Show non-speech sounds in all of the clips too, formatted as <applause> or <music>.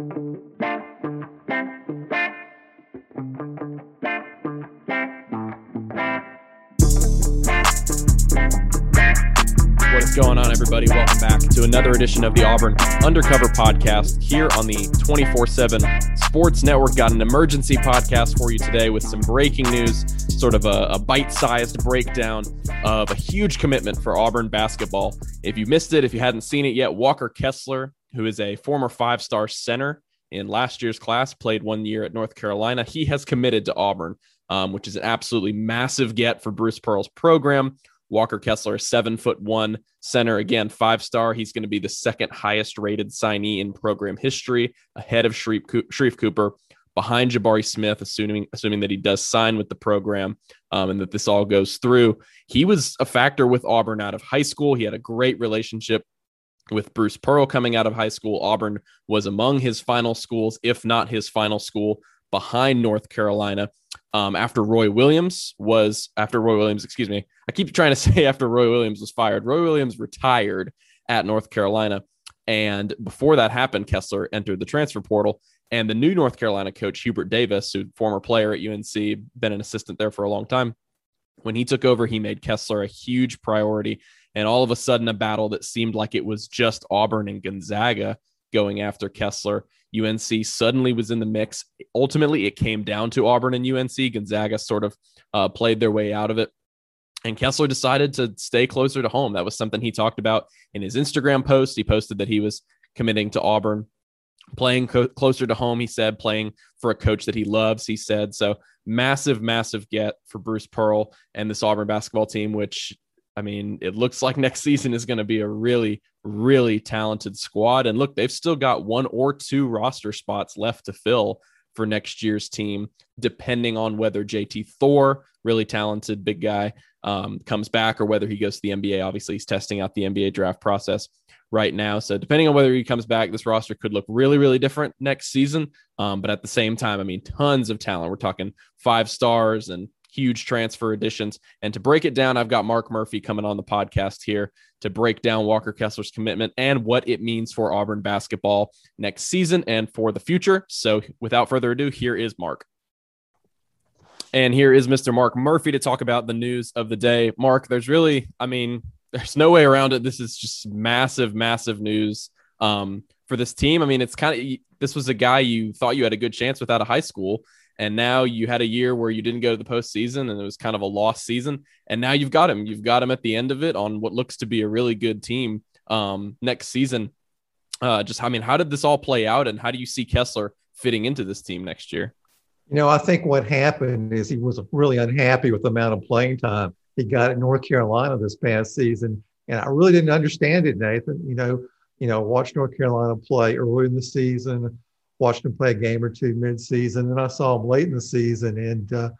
What's going on, everybody? Welcome back to another edition of the Auburn Undercover Podcast here on the 24 7 Sports Network. Got an emergency podcast for you today with some breaking news, sort of a, a bite sized breakdown of a huge commitment for Auburn basketball. If you missed it, if you hadn't seen it yet, Walker Kessler, who is a former five star center in last year's class, played one year at North Carolina. He has committed to Auburn, um, which is an absolutely massive get for Bruce Pearl's program. Walker Kessler, seven foot one center, again, five star. He's going to be the second highest rated signee in program history, ahead of Sharife, Sharife Cooper, behind Jabari Smith, assuming assuming that he does sign with the program um, and that this all goes through. He was a factor with Auburn out of high school. He had a great relationship with Bruce Pearl coming out of high school. Auburn was among his final schools, if not his final school, behind North Carolina um, after Roy Williams was after Roy Williams, excuse me. I keep trying to <laughs> say after Roy Williams was fired. Roy Williams retired at North Carolina. And before that happened, Kessler entered the transfer portal. And the new North Carolina coach, Hubert Davis, who former player at UNC, been an assistant there for a long time. When he took over, he made Kessler a huge priority. And all of a sudden, a battle that seemed like it was just Auburn and Gonzaga going after Kessler UNC suddenly was in the mix. Ultimately, it came down to Auburn and UNC. Gonzaga sort of uh, played their way out of it. And Kessler decided to stay closer to home. That was something he talked about in his Instagram post. He posted that he was committing to Auburn, playing co- closer to home. He said, playing for a coach that he loves. He said, so massive, massive get for Bruce Pearl and this Auburn basketball team, which I mean, it looks like next season is going to be a really, really talented squad. And look, they've still got one or two roster spots left to fill for next year's team, depending on whether JT Thor, really talented big guy, um, comes back or whether he goes to the NBA. Obviously, he's testing out the NBA draft process right now. So, depending on whether he comes back, this roster could look really, really different next season. Um, but at the same time, I mean, tons of talent. We're talking five stars and huge transfer additions. And to break it down, I've got Mark Murphy coming on the podcast here to break down Walker Kessler's commitment and what it means for Auburn basketball next season and for the future. So without further ado, here is Mark. And here is Mr. Mark Murphy to talk about the news of the day. Mark, there's really, I mean, <laughs> there's no way around it. This is just massive, massive news um, for this team. I mean, it's kind of, this was a guy you thought you had a good chance with out of high school and now you had a year where you didn't go to the postseason and it was kind of a lost season. And now you've got him. You've got him at the end of it on what looks to be a really good team um, next season. Uh, just, I mean, how did this all play out and how do you see Kessler fitting into this team next year? You know, I think what happened is he was really unhappy with the amount of playing time he got at North Carolina this past season. And I really didn't understand it, Nathan. You know, you know, watch North Carolina play early in the season watched him play a game or two mid-season, and I saw him late in the season, and uh,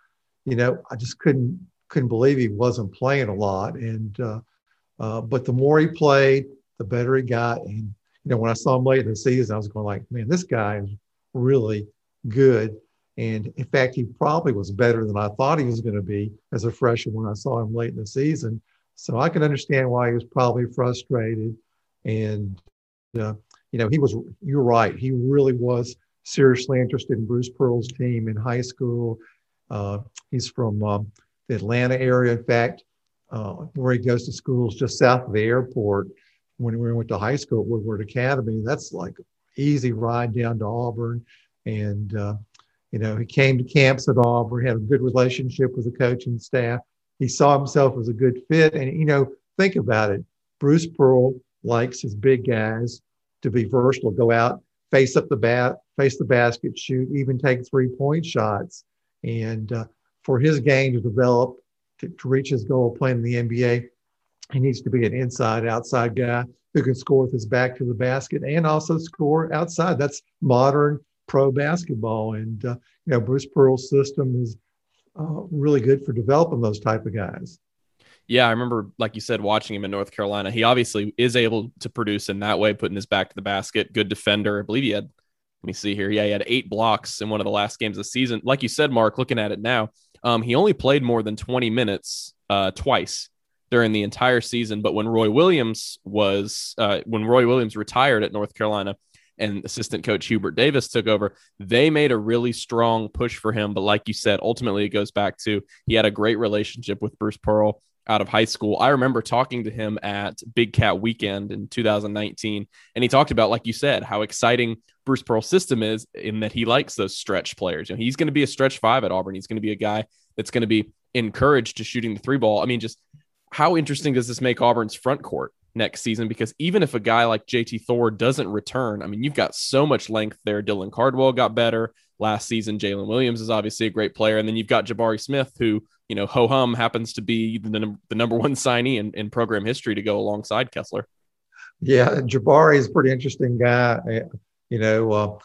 you know, I just couldn't couldn't believe he wasn't playing a lot. And uh, uh, but the more he played, the better he got. And you know, when I saw him late in the season, I was going like, man, this guy is really good. And in fact, he probably was better than I thought he was going to be as a freshman when I saw him late in the season. So I can understand why he was probably frustrated. And uh, you know, he was, you're right. He really was seriously interested in Bruce Pearl's team in high school. Uh, he's from um, the Atlanta area. In fact, uh, where he goes to school is just south of the airport. When we went to high school at Woodward Academy, that's like easy ride down to Auburn. And, uh, you know, he came to camps at Auburn, had a good relationship with the coaching staff. He saw himself as a good fit. And, you know, think about it. Bruce Pearl likes his big guys to be versatile, go out, face up the bat, face the basket, shoot, even take three point shots. And uh, for his game to develop, to, to, reach his goal of playing in the NBA, he needs to be an inside outside guy who can score with his back to the basket and also score outside. That's modern pro basketball. And, uh, you know, Bruce Pearl's system is uh, really good for developing those type of guys yeah, I remember, like you said, watching him in North Carolina. He obviously is able to produce in that way, putting his back to the basket. Good defender. I believe he had, let me see here. Yeah, he had eight blocks in one of the last games of the season. Like you said, Mark, looking at it now, um, he only played more than 20 minutes uh, twice during the entire season. But when Roy Williams was, uh, when Roy Williams retired at North Carolina, and assistant coach Hubert Davis took over, they made a really strong push for him. But like you said, ultimately it goes back to he had a great relationship with Bruce Pearl out of high school. I remember talking to him at Big Cat Weekend in 2019, and he talked about, like you said, how exciting Bruce Pearl's system is in that he likes those stretch players. You know, he's going to be a stretch five at Auburn. He's going to be a guy that's going to be encouraged to shooting the three ball. I mean, just how interesting does this make Auburn's front court next season? Because even if a guy like JT Thor doesn't return, I mean, you've got so much length there. Dylan Cardwell got better last season. Jaylin Williams is obviously a great player. And then you've got Jabari Smith, who, you know, ho hum happens to be the, the number one signee in, in program history to go alongside Kessler. Yeah, Jabari is a pretty interesting guy. You know, uh,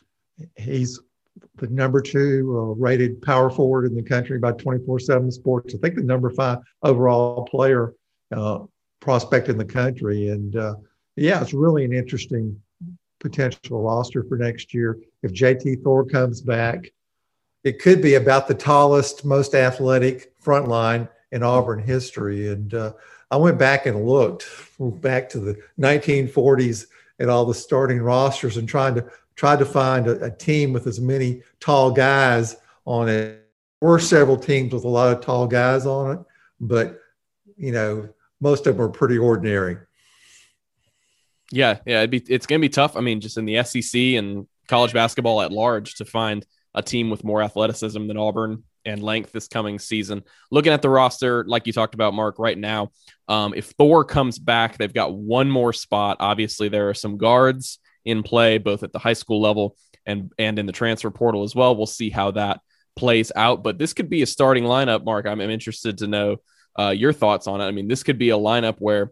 he's the number two uh, rated power forward in the country by 24 7 sports. I think the number five overall player uh, prospect in the country. And uh, yeah, it's really an interesting potential roster for next year. If JT Thor comes back, it could be about the tallest, most athletic front line in Auburn history. And uh, I went back and looked back to the 1940s at all the starting rosters and trying to tried to find a, a team with as many tall guys on it. There were several teams with a lot of tall guys on it, but you know, most of them are pretty ordinary. Yeah, yeah, it'd be it's gonna be tough. I mean, just in the SEC and college basketball at large to find a team with more athleticism than Auburn and length this coming season. Looking at the roster, like you talked about, Mark, right now, um, if Thor comes back, they've got one more spot. Obviously, there are some guards in play, both at the high school level and and in the transfer portal as well. We'll see how that plays out. But this could be a starting lineup, Mark. I'm, I'm interested to know uh, your thoughts on it. I mean, this could be a lineup where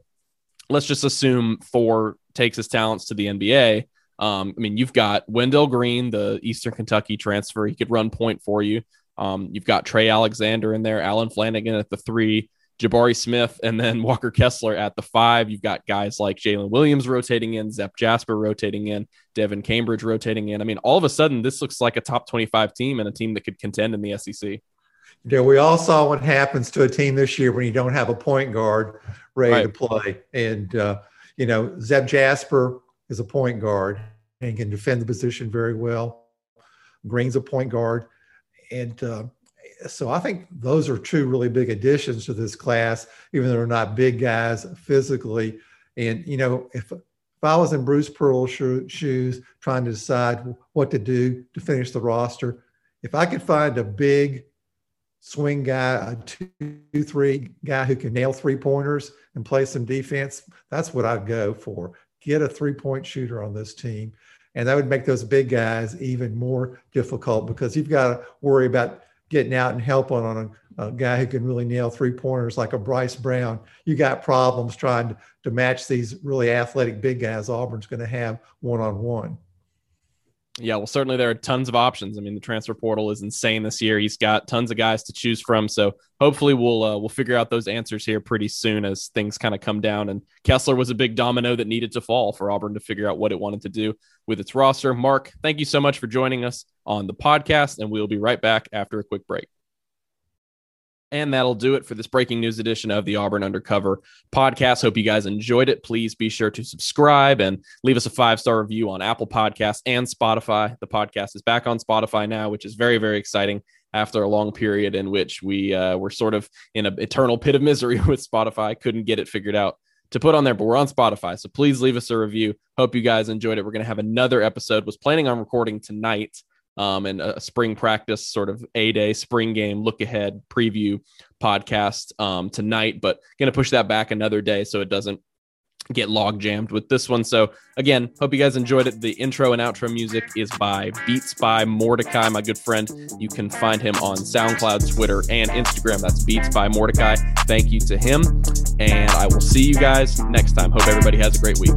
let's just assume Thor takes his talents to the NBA. Um, I mean, you've got Wendell Green, the Eastern Kentucky transfer. He could run point for you. Um, you've got Trey Alexander in there, Allen Flanigan at the three. Jabari Smith and then <laughs> Walker Kessler at the five. You've got guys like Jaylin Williams rotating in, Zep Jasper rotating in, Devin Cambridge rotating in. I mean, all of a sudden, this looks like a top 25 team and a team that could contend in the SEC. Yeah, we all saw what happens to a team this year when you don't have a point guard ready right. to play. And, uh, you know, Zep Jasper is a point guard and can defend the position very well. Green's a point guard. And, uh, so I think those are two really big additions to this class, even though they're not big guys physically. And you know, if if I was in Bruce Pearl's shoes trying to decide what to do to finish the roster, if I could find a big swing guy, a two, three guy who can nail three pointers and play some defense, that's what I'd go for. Get a three point shooter on this team. And that would make those big guys even more difficult because you've got to worry about getting out and helping on a, a guy who can really nail three pointers like a Bryce Brown, you got problems trying to, to match these really athletic big guys Auburn's going to have one on one. Yeah, well, certainly there are tons of options. I mean, the transfer portal is insane this year. He's got tons of guys to choose from. So hopefully, we'll uh, we'll figure out those answers here pretty soon as things kind of come down. And Kessler was a big domino that needed to fall for Auburn to figure out what it wanted to do with its roster. Mark, thank you so much for joining us on the podcast, and we'll be right back after a quick break. And that'll do it for this breaking news edition of the Auburn Undercover podcast. Hope you guys enjoyed it. Please be sure to subscribe and leave us a five star review on Apple Podcasts and Spotify. The podcast is back on Spotify now, which is very, very exciting after a long period in which we uh, were sort of in an eternal pit of misery <laughs> with Spotify. Couldn't get it figured out to put on there, but we're on Spotify. So please leave us a review. Hope you guys enjoyed it. We're going to have another episode. Was planning on recording tonight um, and a spring practice sort of a day spring game look ahead preview podcast um, tonight, but going to push that back another day so it doesn't get log jammed with this one. So again, hope you guys enjoyed it. The intro and outro music is by Beats by Mordecai, my good friend. You can find him on SoundCloud, Twitter, and Instagram. That's Beats by Mordecai. Thank you to him. And I will see you guys next time. Hope everybody has a great week.